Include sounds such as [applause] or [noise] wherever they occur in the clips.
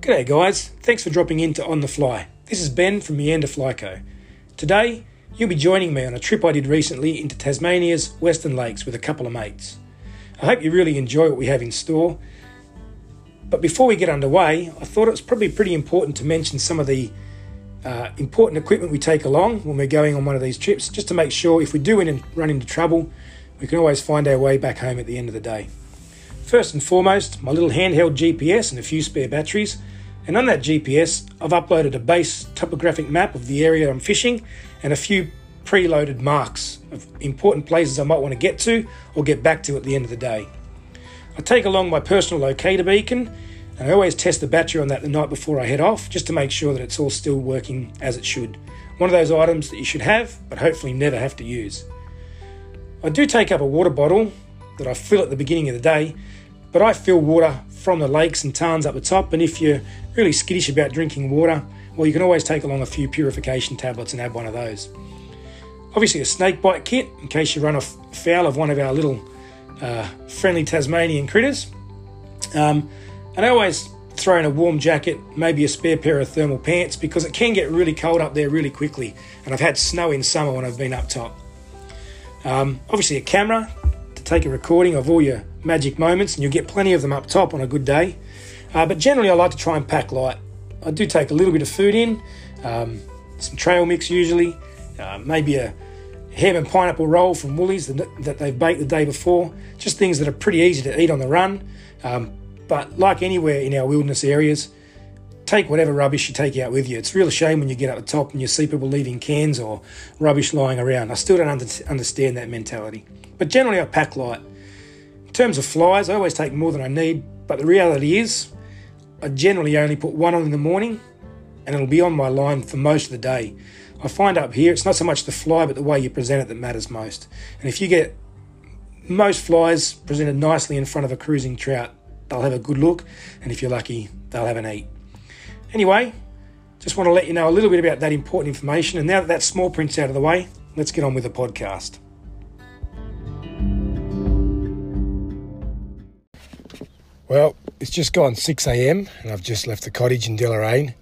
G'day guys, thanks for dropping in to On the Fly. This is Ben from Meander Flyco. Today, you'll be joining me on a trip I did recently into Tasmania's Western Lakes with a couple of mates. I hope you really enjoy what we have in store. But before we get underway, I thought it was probably pretty important to mention some of the uh, important equipment we take along when we're going on one of these trips, just to make sure if we do run into trouble, we can always find our way back home at the end of the day. First and foremost, my little handheld GPS and a few spare batteries. And on that GPS, I've uploaded a base topographic map of the area I'm fishing and a few preloaded marks of important places I might want to get to or get back to at the end of the day. I take along my personal locator beacon and I always test the battery on that the night before I head off just to make sure that it's all still working as it should. One of those items that you should have, but hopefully never have to use. I do take up a water bottle that I fill at the beginning of the day, but I fill water from the lakes and tarns up the top. And if you're really skittish about drinking water, well, you can always take along a few purification tablets and add one of those. Obviously, a snake bite kit in case you run afoul of one of our little uh, friendly Tasmanian critters. Um, and I always throw in a warm jacket, maybe a spare pair of thermal pants because it can get really cold up there really quickly. And I've had snow in summer when I've been up top. Um, obviously, a camera to take a recording of all your magic moments, and you'll get plenty of them up top on a good day. Uh, but generally, I like to try and pack light. I do take a little bit of food in, um, some trail mix usually, uh, maybe a ham and pineapple roll from Woolies that, they've baked the day before. Just things that are pretty easy to eat on the run. Um, but like anywhere in our wilderness areas, take whatever rubbish you take out with you. It's a real shame when you get up the top and you see people leaving cans or rubbish lying around. I still don't under- understand that mentality. But generally, I pack light. In terms of flies, I always take more than I need, but the reality is, I generally only put one on in the morning and it'll be on my line for most of the day. I find up here it's not so much the fly but the way you present it that matters most. And if you get most flies presented nicely in front of a cruising trout, they'll have a good look, and if you're lucky, they'll have an eat. Anyway, just want to let you know a little bit about that important information. And now that that small print's out of the way, let's get on with the podcast. Well, it's just gone 6 a.m. and I've just left the cottage in Deloraine.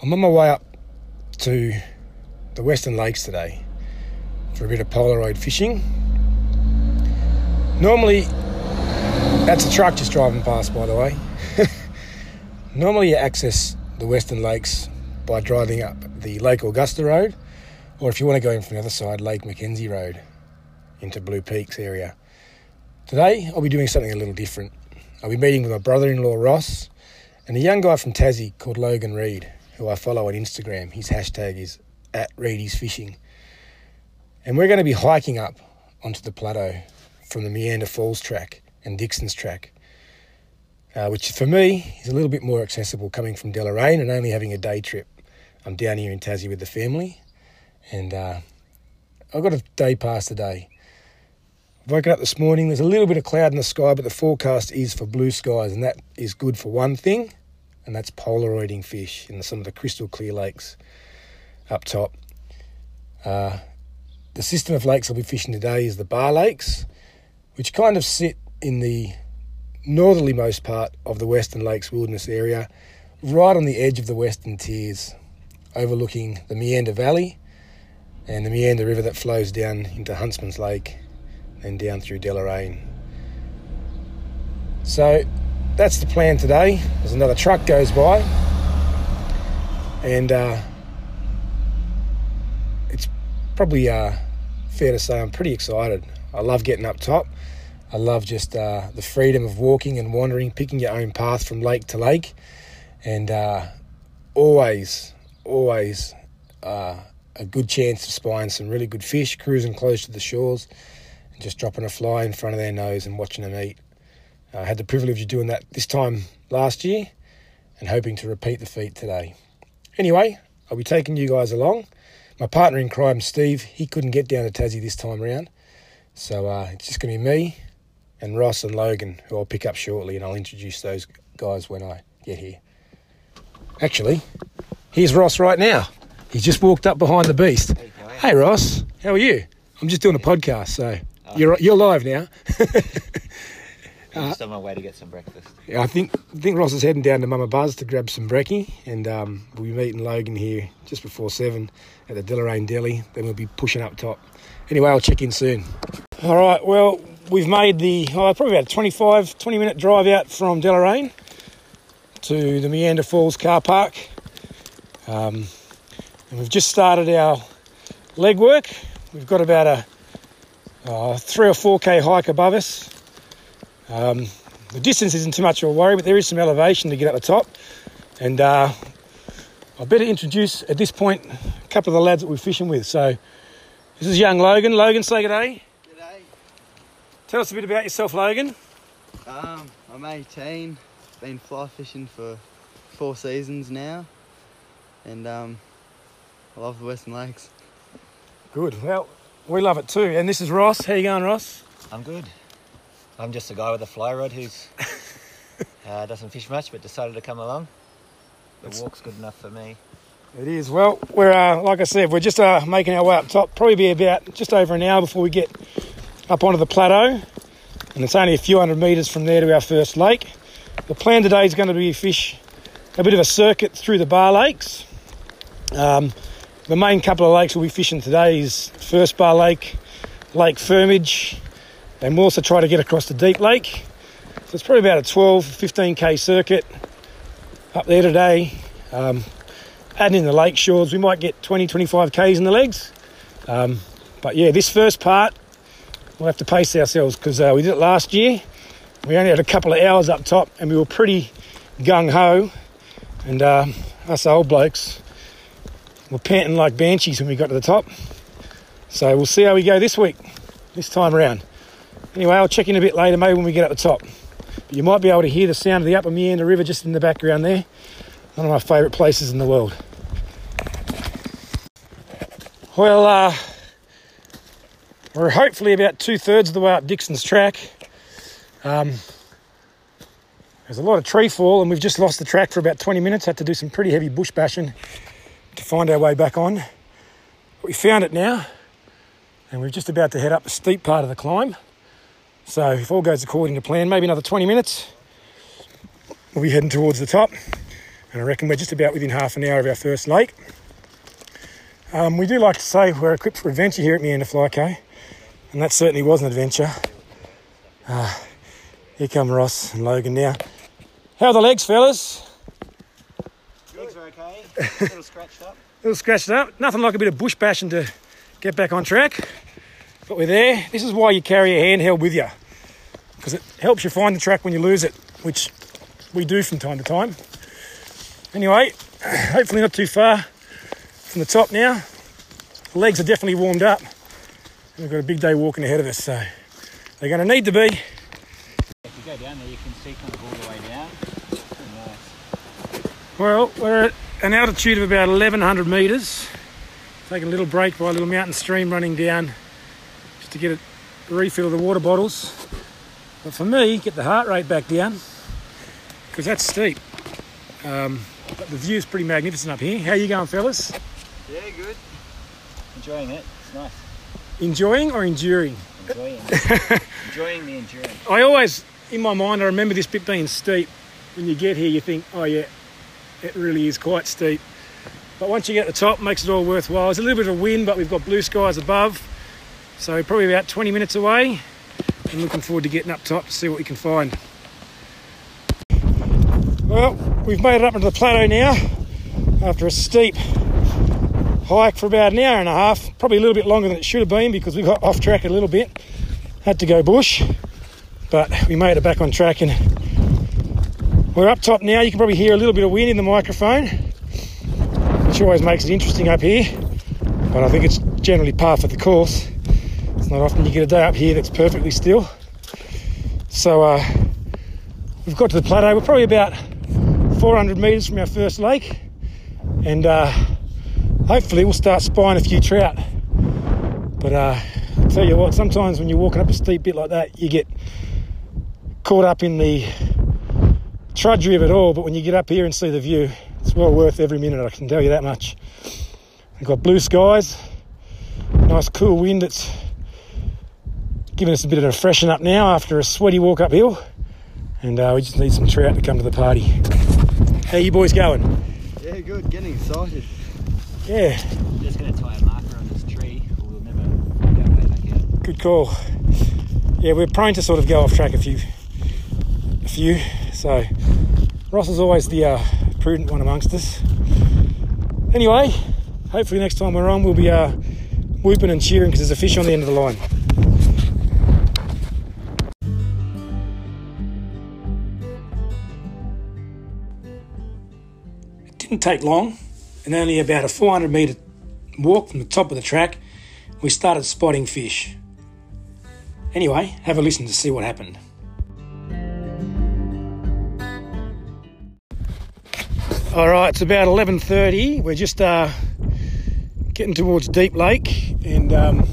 I'm on my way up to the Western Lakes today for a bit of Polaroid fishing. Normally, that's a truck just driving past, by the way. [laughs] Normally, you access the Western Lakes by driving up the Lake Augusta Road, or if you want to go in from the other side, Lake Mackenzie Road into Blue Peaks area. Today, I'll be doing something a little different. I'll be meeting with my brother in law Ross and a young guy from Tassie called Logan Reed, who I follow on Instagram. His hashtag is at Reedy's Fishing. And we're going to be hiking up onto the plateau from the Meander Falls track and Dixon's track uh, which for me is a little bit more accessible coming from Deloraine and only having a day trip. I'm down here in Tassie with the family, and uh, I've got a day pass today. I've woken up this morning, there's a little bit of cloud in the sky, but the forecast is for blue skies, and that is good for one thing, and that's polaroiding fish in some of the crystal clear lakes up top. Uh, the system of lakes I'll be fishing today is the Bar Lakes, which kind of sit in the northerlymost part of the Western Lakes Wilderness area, right on the edge of the Western Tiers, overlooking the Meander Valley and the Meander River that flows down into Huntsman's Lake and down through Deloraine. So that's the plan today. There's another truck goes by, and uh, it's probably uh, fair to say I'm pretty excited. I love getting up top. I love just uh, the freedom of walking and wandering, picking your own path from lake to lake, and uh, always, always uh, a good chance of spying some really good fish, cruising close to the shores, just dropping a fly in front of their nose and watching them eat. I had the privilege of doing that this time last year and hoping to repeat the feat today. Anyway, I'll be taking you guys along. My partner in crime, Steve, he couldn't get down to Tassie this time around. So uh, it's just going to be me and Ross and Logan, who I'll pick up shortly, and I'll introduce those guys when I get here. Actually, here's Ross right now. He's just walked up behind the beast. Hey, Ross, how are you? I'm just doing a podcast, so you're you're live now. I'm [laughs] just on my way to get some breakfast. Yeah, I think I think Ross is heading down to Mama Buzz to grab some brekkie, and um, we'll be meeting Logan here just before seven at the Deloraine Deli. Then we'll be pushing up top. Anyway, I'll check in soon. All right. Well, we've made the oh, probably about a 25, 20 minute drive out from Deloraine to the Meander Falls car park, um, and we've just started our legwork. We've got about a uh, three or four k hike above us. Um, the distance isn't too much of a worry, but there is some elevation to get up the top. And uh, I better introduce at this point a couple of the lads that we're fishing with. So this is young Logan. Logan, say good day. Good day. Tell us a bit about yourself, Logan. Um, I'm 18. Been fly fishing for four seasons now, and um, I love the Western Lakes. Good. Well, we love it too. And this is Ross. How you going, Ross? I'm good. I'm just a guy with a fly rod who's [laughs] uh, doesn't fish much, but decided to come along. The That's- walk's good enough for me. It is. Well, we're uh, like I said, we're just uh, making our way up top. Probably be about just over an hour before we get up onto the plateau, and it's only a few hundred metres from there to our first lake. The plan today is going to be fish a bit of a circuit through the bar lakes. Um, the main couple of lakes we'll be fishing today is First Bar Lake, Lake Firmage, and we'll also try to get across the Deep Lake. So it's probably about a 12, 15k circuit up there today. Um, adding in the lake shores, we might get 20, 25 k's in the legs. Um, but yeah, this first part, we'll have to pace ourselves because uh, we did it last year. We only had a couple of hours up top and we were pretty gung ho. And uh, us old blokes were panting like banshees when we got to the top. So we'll see how we go this week, this time around. Anyway, I'll check in a bit later, maybe when we get up the top. But you might be able to hear the sound of the Upper Meander River just in the background there. One of my favourite places in the world. Well, uh, we're hopefully about two thirds of the way up Dixon's track. Um, there's a lot of tree fall, and we've just lost the track for about 20 minutes. Had to do some pretty heavy bush bashing to find our way back on. We found it now, and we're just about to head up a steep part of the climb. So, if all goes according to plan, maybe another 20 minutes, we'll be heading towards the top. And I reckon we're just about within half an hour of our first lake. Um, we do like to say we're equipped for adventure here at Meander Flyco, and that certainly was an adventure. Uh, here come Ross and Logan now. How are the legs, fellas? Legs are okay. A little scratched up. A [laughs] little scratched up. Nothing like a bit of bush bashing to get back on track. But we're there. This is why you carry a handheld with you, because it helps you find the track when you lose it, which we do from time to time. Anyway, [clears throat] hopefully not too far from the top now. The legs are definitely warmed up. We've got a big day walking ahead of us, so they're going to need to be. If you go down there, you can see kind of all the way down. Nice. Well, we're at an altitude of about 1100 metres. Taking a little break by a little mountain stream running down just to get a refill of the water bottles. But for me, get the heart rate back down because that's steep. Um, but the view's pretty magnificent up here. How you going, fellas? Yeah, good. Enjoying it. It's nice. Enjoying or enduring? Enjoying. [laughs] Enjoying the endurance. I always, in my mind, I remember this bit being steep. When you get here, you think, oh yeah, it really is quite steep. But once you get to the top, makes it all worthwhile. There's a little bit of wind, but we've got blue skies above. So probably about 20 minutes away. I'm looking forward to getting up top to see what we can find. Well, we've made it up into the plateau now after a steep hike for about an hour and a half, probably a little bit longer than it should have been because we got off track a little bit. Had to go bush, but we made it back on track and we're up top now. You can probably hear a little bit of wind in the microphone, which always makes it interesting up here. But I think it's generally par for the course. It's not often you get a day up here that's perfectly still. So uh, we've got to the plateau. We're probably about 400 metres from our first lake, and uh, hopefully we'll start spying a few trout. But uh, I'll tell you what, sometimes when you're walking up a steep bit like that, you get caught up in the trudgery of it all. But when you get up here and see the view, it's well worth every minute, I can tell you that much. We've got blue skies, nice cool wind that's giving us a bit of a freshen up now after a sweaty walk uphill. And uh, we just need some trout to come to the party. How you boys going? Yeah, good. Getting excited. Yeah, Just going to tie a marker on this tree, or we'll never go way back out. good call. Yeah, we're prone to sort of go off track a few, a few. So Ross is always the uh, prudent one amongst us. Anyway, hopefully next time we're on, we'll be uh, whooping and cheering because there's a fish on the end of the line. It didn't take long, and only about a 400 metre walk from the top of the track, we started spotting fish. Anyway, have a listen to see what happened. All right, it's about 11:30. We're just uh, getting towards Deep Lake, and um,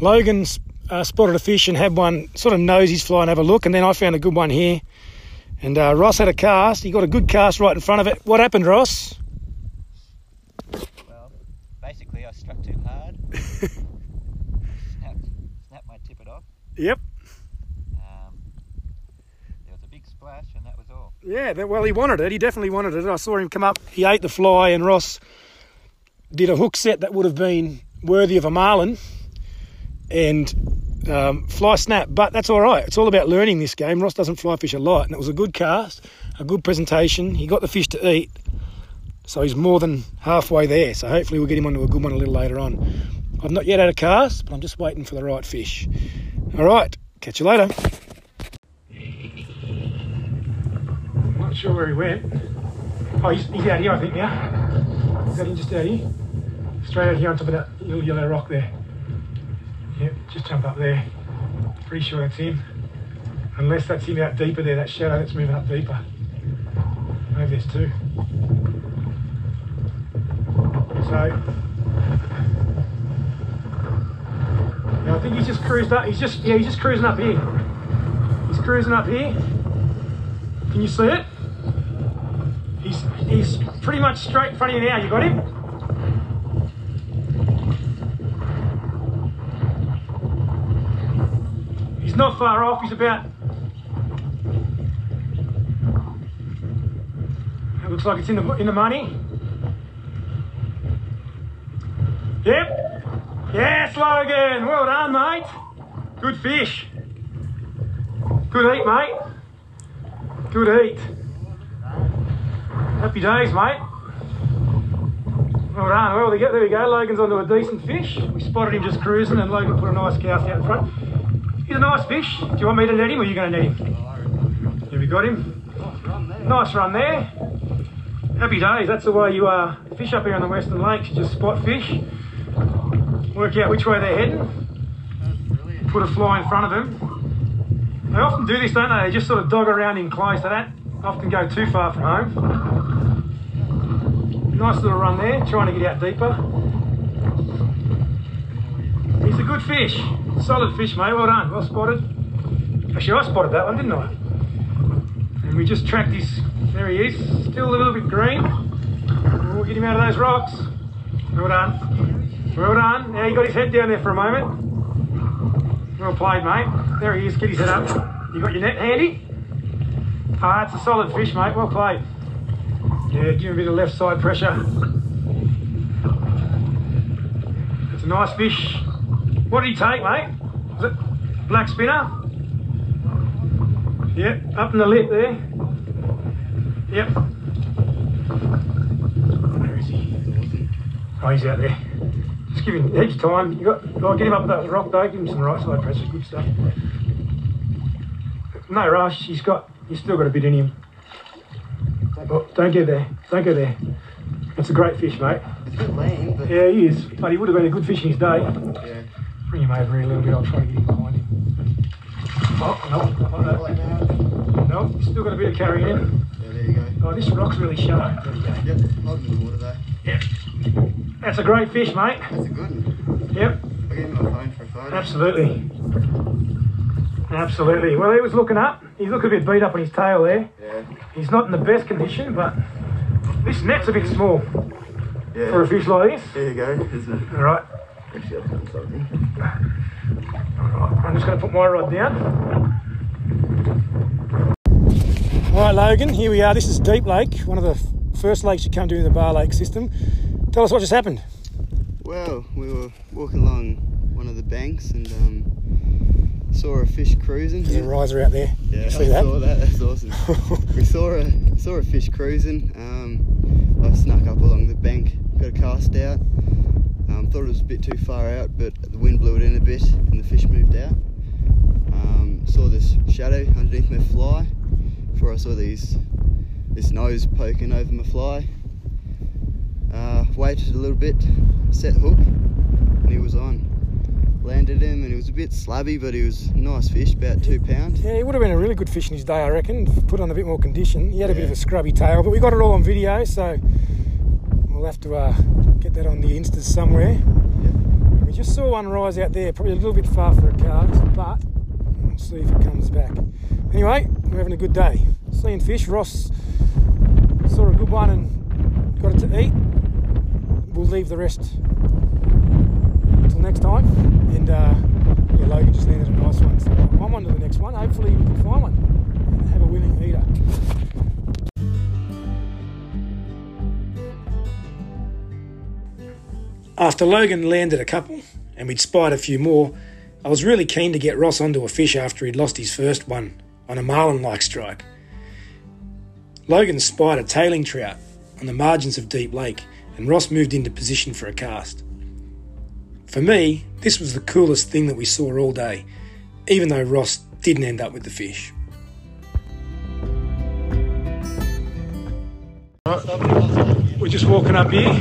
Logan's uh, spotted a fish and had one sort of nose his fly and have a look, and then I found a good one here. And uh, Ross had a cast. He got a good cast right in front of it. What happened, Ross? Well, basically, I struck too hard. [laughs] snapped, snapped my tippet off. Yep. Um, there was a big splash, and that was all. Yeah, well, he wanted it. He definitely wanted it. I saw him come up. He ate the fly, and Ross did a hook set that would have been worthy of a marlin, and um, fly snap. But that's all right. It's all about learning this game. Ross doesn't fly fish a lot, and it was a good cast, a good presentation. He got the fish to eat, so he's more than halfway there. So hopefully we'll get him onto a good one a little later on. I've not yet had a cast, but I'm just waiting for the right fish. All right, catch you later. Sure where he went. Oh, he's, he's out here, I think, now. Is that him just out here? Straight out here on top of that little yellow rock there. Yep, just jump up there. Pretty sure that's him. Unless that's him out deeper there, that shadow that's moving up deeper. Maybe there's two. So, I think he's just cruised up. He's just, yeah, he's just cruising up here. He's cruising up here. Can you see it? He's pretty much straight in front of you now. You got him? He's not far off. He's about. It looks like it's in the in the money. Yep. Yes, Logan. Well done, mate. Good fish. Good eat, mate. Good eat. Happy days, mate. Well done. Well, there we go. Logan's onto a decent fish. We spotted him just cruising, and Logan put a nice cast out in front. He's a nice fish. Do you want me to net him, or are you going to net him? Have you got him? Nice run there. Happy days. That's the way you uh, fish up here on the Western Lakes. You just spot fish, work out which way they're heading, put a fly in front of them. They often do this, don't they? They just sort of dog around in close. They don't often go too far from home. Nice little run there, trying to get out deeper. He's a good fish. Solid fish, mate. Well done. Well spotted. Actually, I spotted that one, didn't I? And we just tracked his. There he is. Still a little bit green. We'll get him out of those rocks. Well done. Well done. Now he got his head down there for a moment. Well played, mate. There he is. Get his head up. You got your net handy? Ah, it's a solid fish, mate. Well played. Yeah, give him a bit of left side pressure. It's a nice fish. What did he take, mate? Was it black spinner? Yep, up in the lip there. Yep. Where is he? Oh, he's out there. Just give him heaps of time. You got, oh, get him up that rock though. Give him some right side pressure. Good stuff. No rush. He's got. He's still got a bit in him. Oh, don't go there. Don't go there. That's a great fish, mate. It's a bit lean, but Yeah, he is. But he would have been a good fish in his day. yeah. Bring him over here a little bit. I'll try to get him behind him. Oh, no. not like. No, he's still got a bit of carry in. Yeah, there you go. Oh, this rock's really shallow. There we go. Yep, holding in the water though. Yep. That's a great fish, mate. That's a good one. Yep, I'll get him my phone for a photo. absolutely. Absolutely. Well, he was looking up. He's looking a bit beat up on his tail there. Yeah. He's not in the best condition, but this net's a bit small Yeah. for a fish like this. There you go. All right. actually I've done something. I'm just going to put my rod down. All right, Logan, here we are. This is Deep Lake, one of the first lakes you come to in the Bar Lake system. Tell us what just happened. Well, we were walking along one of the banks and um, saw a fish cruising. There's a riser out there. Yeah, You see I that? saw that. That's awesome. [laughs] we saw a saw a fish cruising. Um, I snuck up along the bank, got a cast out. Um, thought it was a bit too far out, but the wind blew it in a bit, and the fish moved out. Um, saw this shadow underneath my fly. Before I saw these this nose poking over my fly. Uh, waited a little bit, set hook, and he was on. Landed him, and he was a bit slabby, but he was a nice fish, about two pound. Yeah, he would have been a really good fish in his day, I reckon. Put on a bit more condition. He had a bit of a scrubby tail, but we got it all on video, so we'll have to uh, get that on the Instas somewhere. We just saw one rise out there, probably a little bit far for a cast, but we'll see if it comes back. Anyway, we're having a good day. Seeing fish. Ross saw a good one and got it to eat. We'll leave the rest until next time. And uh, yeah, Logan just landed a nice one. So I'm on to the next one. Hopefully we can find one and have a willing eater. After Logan landed a couple and we'd spied a few more, I was really keen to get Ross onto a fish after he'd lost his first one on a marlin like strike. Logan spied a tailing trout on the margins of Deep Lake and Ross moved into position for a cast. For me, this was the coolest thing that we saw all day, even though Ross didn't end up with the fish. We're just walking up here.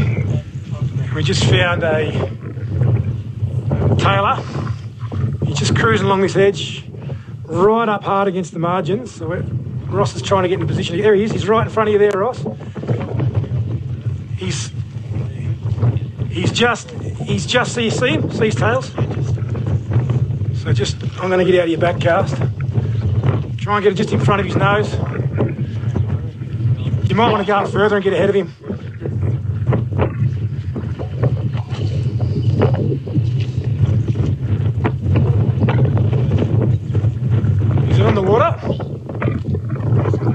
We just found a tailor. He's just cruising along this edge, right up hard against the margins. So Ross is trying to get in position. There he is. He's right in front of you there, Ross. He's he's just he's just see see him see his tails. So just I'm going to get out of your back cast. Try and get it just in front of his nose. You might want to go up further and get ahead of him. Is it on the water?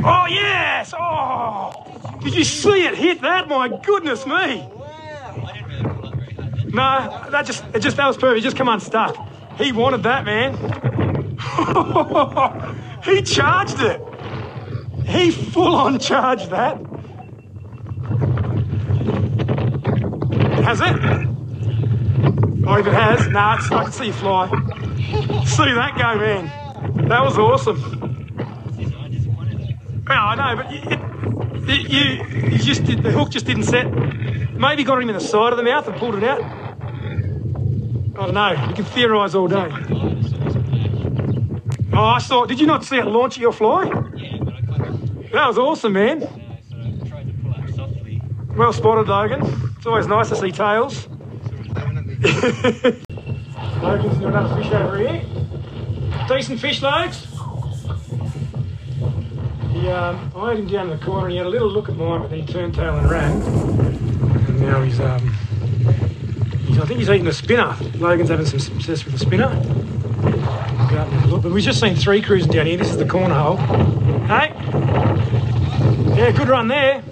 Oh yes! Oh! Did you see it hit that? My goodness me! No, that just it just that was perfect. Just come unstuck. He wanted that man. [laughs] he charged it. He full on charged that. Has it? Oh, if it has, nah, it's, I can see you fly. See that go, man. That was awesome. Well, I know, but you, it, you, you just did, the hook just didn't set. Maybe got him in the side of the mouth and pulled it out. I don't know. You can theorise all day. Oh, I saw. Did you not see it launch at your fly? Yeah, but I caught That was awesome, man. Well spotted, Logan. It's always nice to see tails. [laughs] Logan's got another fish over here. Decent fish, Logs. He, um, I had him down in the corner and he had a little look at mine, but then he turned tail and ran. And now he's, um, he's I think he's eating a spinner. Logan's having some success with the spinner. Look. But we've just seen three cruising down here. This is the corner hole. Hey? Yeah, good run there.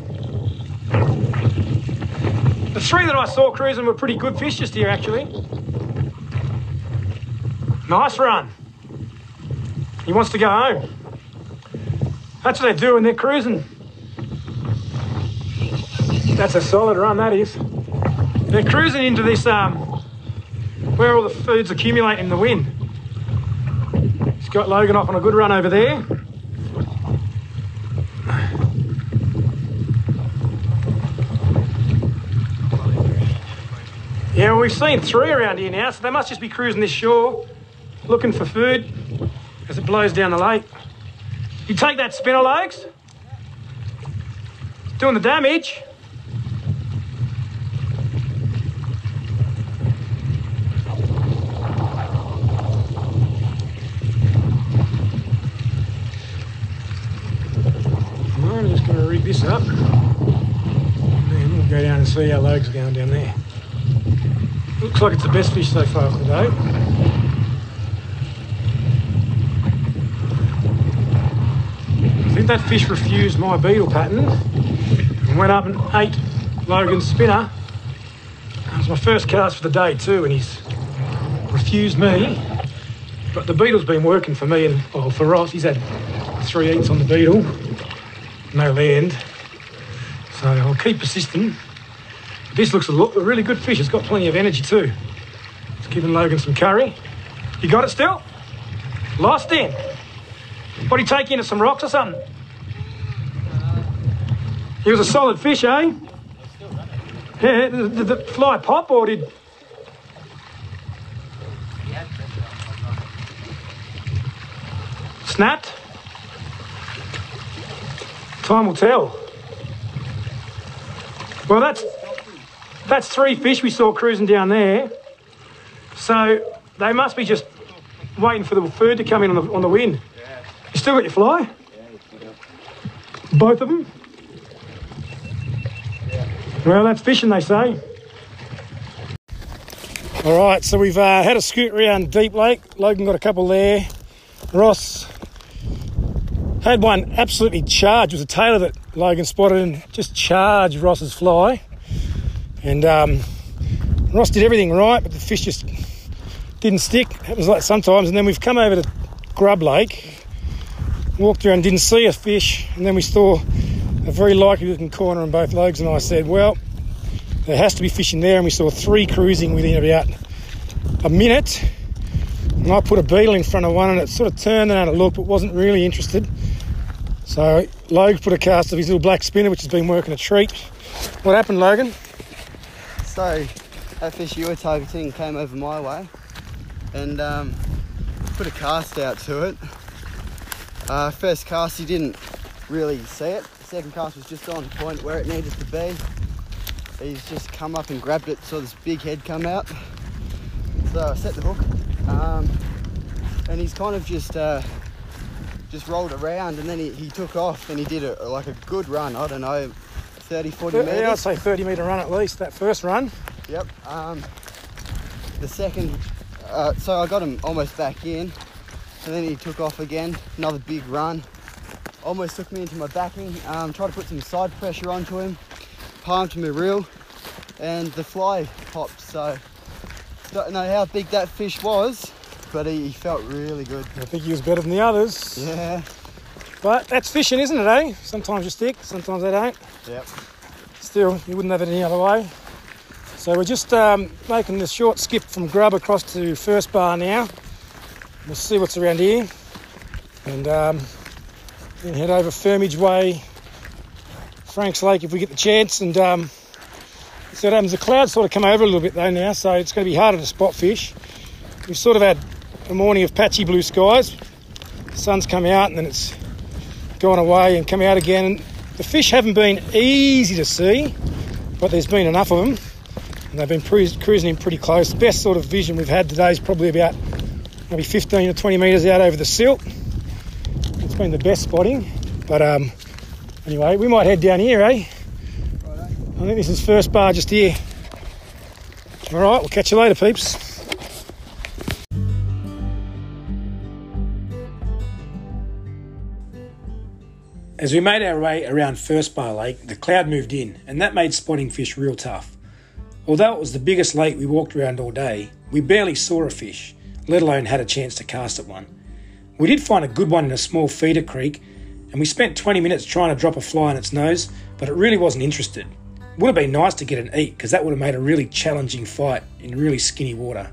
The three that I saw cruising were pretty good fish just here, actually. Nice run. He wants to go home. That's what they do when they're cruising. That's a solid run, that is. They're cruising into this, um, where all the food's accumulating in the wind. He's got Logan off on a good run over there. Yeah, well, we've seen three around here now, so they must just be cruising this shore, looking for food as it blows down the lake. You take that spinner. It's doing the damage. this up. And then we'll go down and see how loads are going down there. Looks like it's the best fish so far of the day. I think that fish refused my beetle pattern and went up and ate Logan's spinner. It was my first cast for the day too and he's refused me. But the beetle's been working for me and well, for Ross. He's had three eats on the beetle no land. So I'll keep persisting. This looks a, lo- a really good fish. It's got plenty of energy too. It's giving Logan some curry. You got it still? Lost in. What do you take into some rocks or something? He was a solid fish, eh? Yeah, did the fly pop or did. Snapped? Time will tell. Well, that's that's three fish we saw cruising down there. So they must be just waiting for the food to come in on the, on the wind. You still got your fly? Both of them? Well, that's fishing, they say. All right, so we've uh, had a scoot around Deep Lake. Logan got a couple there. Ross had one absolutely charged. It was a tailor that Logan spotted and just charged Ross's fly. And um, Ross did everything right, but the fish just didn't stick. Happens like sometimes. And then we've come over to Grub Lake, walked around, didn't see a fish, and then we saw a very likely looking corner, and both Logs and I said, well, there has to be fish in there, and we saw three cruising within about a minute. And I put a beetle in front of one, and it sort of turned and had a look, but wasn't really interested. So Logan put a cast of his little black spinner, which has been working a treat. What happened, Logan? So that fish you were targeting came over my way and um, put a cast out to it. Uh, first cast he didn't really see it. Second cast was just on point where it needed to be. He's just come up and grabbed it, saw this big head come out. So I set the hook, um, and he's kind of just uh, just rolled around, and then he, he took off, and he did a, like a good run. I don't know, 30, 40 metres. Yeah, I'd say 30 metre run at least, that first run. Yep. Um, the second, uh, so I got him almost back in, and then he took off again. Another big run. Almost took me into my backing. Um, tried to put some side pressure onto him. Palmed him a reel, and the fly popped. So don't know how big that fish was, but he, he felt really good. I think he was better than the others. Yeah. But that's fishing, isn't it, eh? Sometimes you stick, sometimes they don't. Yep. Still, you wouldn't have it any other way. So we're just um, making the short skip from Grub across to First Bar now. We'll see what's around here. And um, then head over Firmage Way, Franks Lake if we get the chance. And um, so happens, the clouds sort of come over a little bit though now, so it's going to be harder to spot fish. We've sort of had a morning of patchy blue skies. The sun's come out and then it's gone away and come out again. And the fish haven't been easy to see, but there's been enough of them. And they've been cruis- cruising in pretty close. The best sort of vision we've had today is probably about maybe 15 or 20 metres out over the silt. It's been the best spotting. But um, anyway, we might head down here, eh? I think this is first bar just here. All right, we'll catch you later, peeps. As we made our way around First Bar Lake, the cloud moved in, and that made spotting fish real tough. Although it was the biggest lake we walked around all day, we barely saw a fish, let alone had a chance to cast at one. We did find a good one in a small feeder creek, and we spent 20 minutes trying to drop a fly on its nose, but it really wasn't interested. Would have been nice to get an eat, because that would have made a really challenging fight in really skinny water.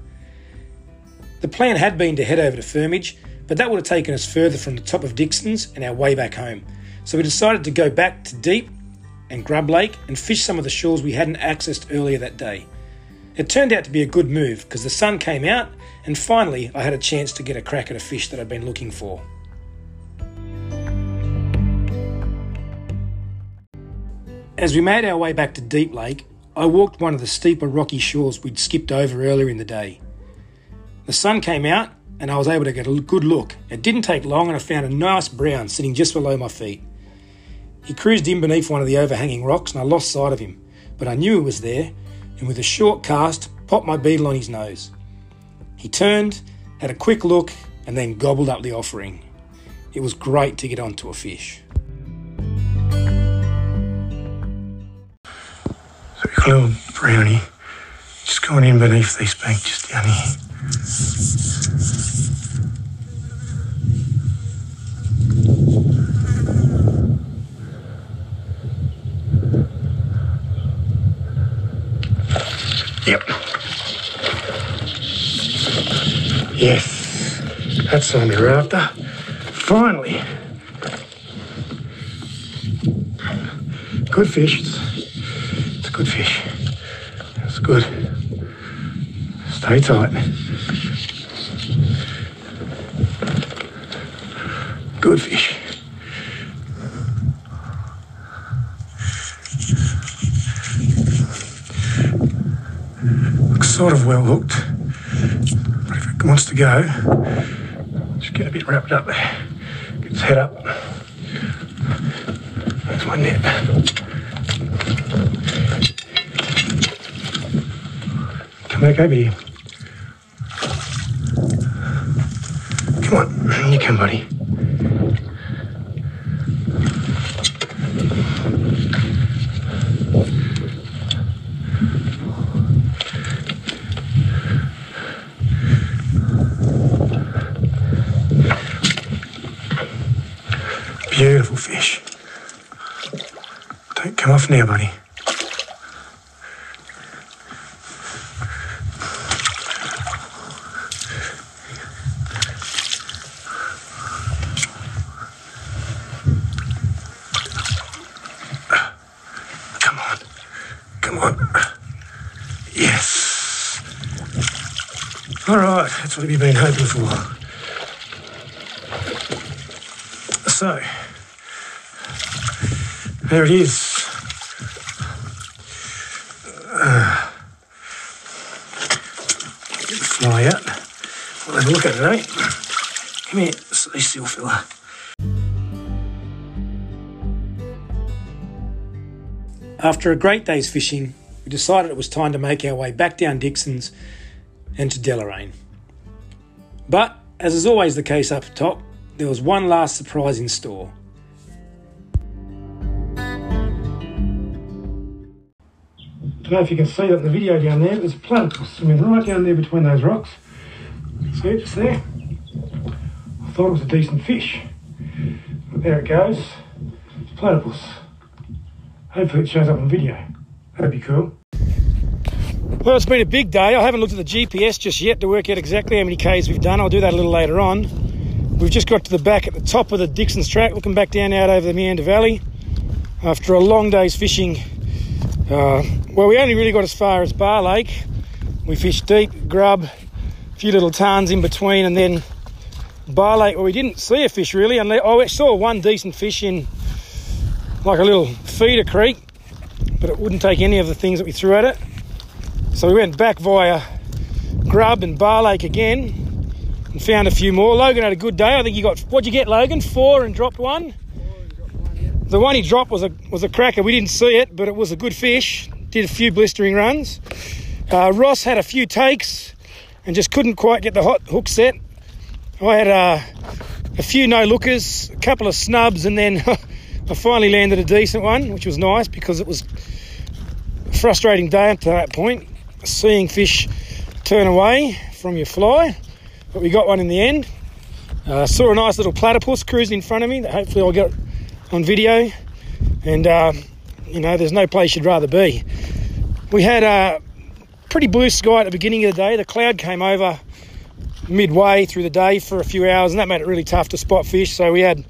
The plan had been to head over to Firmage, but that would have taken us further from the top of Dixon's and our way back home. So we decided to go back to Deep and Grub Lake and fish some of the shores we hadn't accessed earlier that day. It turned out to be a good move because the sun came out and finally I had a chance to get a crack at a fish that I'd been looking for. As we made our way back to Deep Lake, I walked one of the steeper rocky shores we'd skipped over earlier in the day. The sun came out and I was able to get a good look. It didn't take long and I found a nice brown sitting just below my feet. He cruised in beneath one of the overhanging rocks and I lost sight of him, but I knew he was there and with a short cast popped my beetle on his nose. He turned, had a quick look, and then gobbled up the offering. It was great to get onto a fish. Little brownie just going in beneath this bank just down here. Yep. Yes, that's all we're after. Finally. Good fish. It's a good fish. Good. Stay tight. Good fish. Looks sort of well hooked. But if it wants to go, just get a bit wrapped up there. Get its head up. That's my net. Come on, you come, buddy. Beautiful fish. Don't come off now, buddy. Come on. Come on. Yes. All right, what we've been hoping for. So, there it is. Uh, get the fly out. We'll have a look at it, eh? Come here, silly seal filler. After a great day's fishing, we decided it was time to make our way back down Dixon's and to Deloraine. But, as is always the case up top, there was one last surprise in store. I don't know if you can see that in the video down there, there's platypus swimming right down there between those rocks. See it just there? I thought it was a decent fish. But there it goes. It's platypus. Hopefully it shows up on video. That'd be cool. Well, it's been a big day. I haven't looked at the GPS just yet to work out exactly how many Ks we've done. I'll do that a little later on. We've just got to the back at the top of the Dixon's track, looking back down out over the Meander Valley. After a long day's fishing, uh, well, we only really got as far as Bar Lake. We fished deep, grub, a few little tarns in between, and then Bar Lake, where we didn't see a fish really. Unless, I saw one decent fish in like a little feeder creek, but it wouldn't take any of the things that we threw at it. So we went back via Grub and Bar Lake again and found a few more. Logan had a good day. I think you got what'd you get, Logan? Four and dropped one. The one he dropped was a was a cracker. We didn't see it, but it was a good fish. Did a few blistering runs. Uh, Ross had a few takes and just couldn't quite get the hot hook set. I had uh, a few no lookers, a couple of snubs, and then [laughs] I finally landed a decent one, which was nice because it was a frustrating day up to that point. Seeing fish turn away from your fly, but we got one in the end. Uh, saw a nice little platypus cruising in front of me that hopefully I'll get on video. And, uh, you know, there's no place you'd rather be. We had a pretty blue sky at the beginning of the day. The cloud came over midway through the day for a few hours, and that made it really tough to spot fish. So we had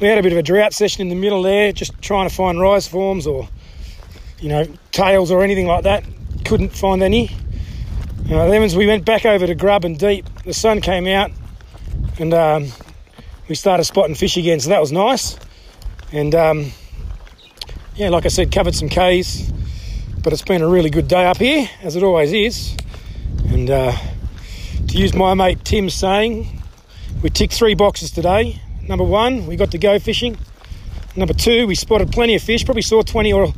we had a bit of a drought session in the middle there, just trying to find rise forms or you know tails or anything like that. Couldn't find any. Uh, then as we went back over to Grub and Deep, the sun came out, and um, we started spotting fish again. So that was nice. And um, yeah, like I said, covered some Ks, but it's been a really good day up here, as it always is. And uh, to use my mate Tim's saying, we ticked three boxes today. Number one, we got to go fishing. Number two, we spotted plenty of fish, probably saw 20 or,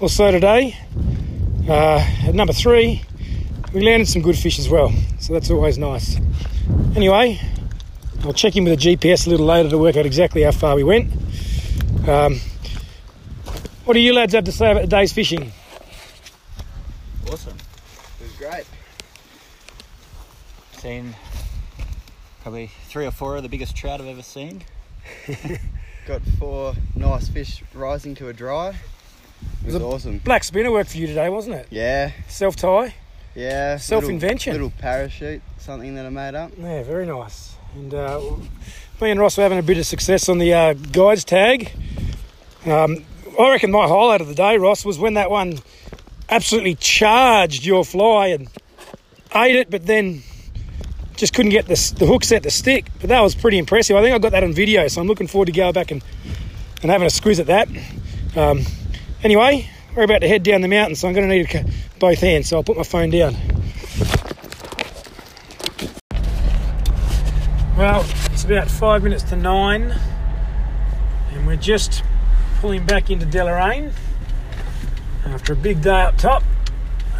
or so today. Uh, at number three, we landed some good fish as well, so that's always nice. Anyway, I'll check in with the GPS a little later to work out exactly how far we went. Um, what do you lads have to say about the day's fishing? Awesome. It was great. Seen probably three or four of the biggest trout I've ever seen. [laughs] Got four nice fish rising to a dry. It was Was awesome. Black spinner work for you today, wasn't it? Yeah, Self tie. yeah. Self-invention. Little, little parachute, something that I made up. Yeah, very nice. And uh, me and Ross were having a bit of success on the uh, guides tag. Um, I reckon my highlight of the day, Ross, was when that one absolutely charged your fly and ate it, but then just couldn't get the, the hook set to stick. But that was pretty impressive. I think I got that on video, so I'm looking forward to going back and, and having a squeeze at that. Um, anyway, we're about to head down the mountain, so I'm going to need both hands, so I'll put my phone down. Well, it's about five minutes to nine, and we're just pulling back into Deloraine after a big day up top.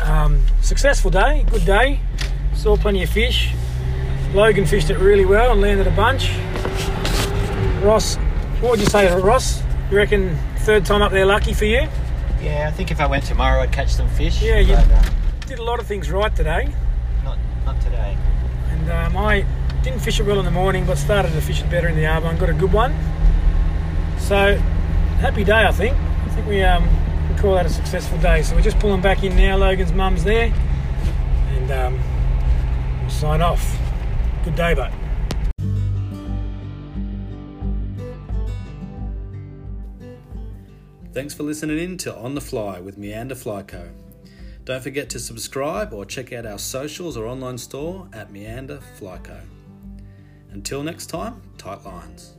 Um, successful day, good day. Saw plenty of fish. Logan fished it really well and landed a bunch. Ross, what would you say to Ross? You reckon third time up there lucky for you? Yeah, I think if I went tomorrow, I'd catch some fish. Yeah, you- but, uh, Did a lot of things right today, not not today. and um, I didn't fish it well in the morning, but started to fish it better in the arvo. Got a good one. So happy day, I think. I think we um we call that a successful day. So we're just pulling back in now. Logan's mum's there, and um, we'll sign off. Good day, but. Thanks for listening in to On the Fly with Meander Flyco. Don't forget to subscribe or check out our socials or online store at Meander Flyco. Until next time, tight lines.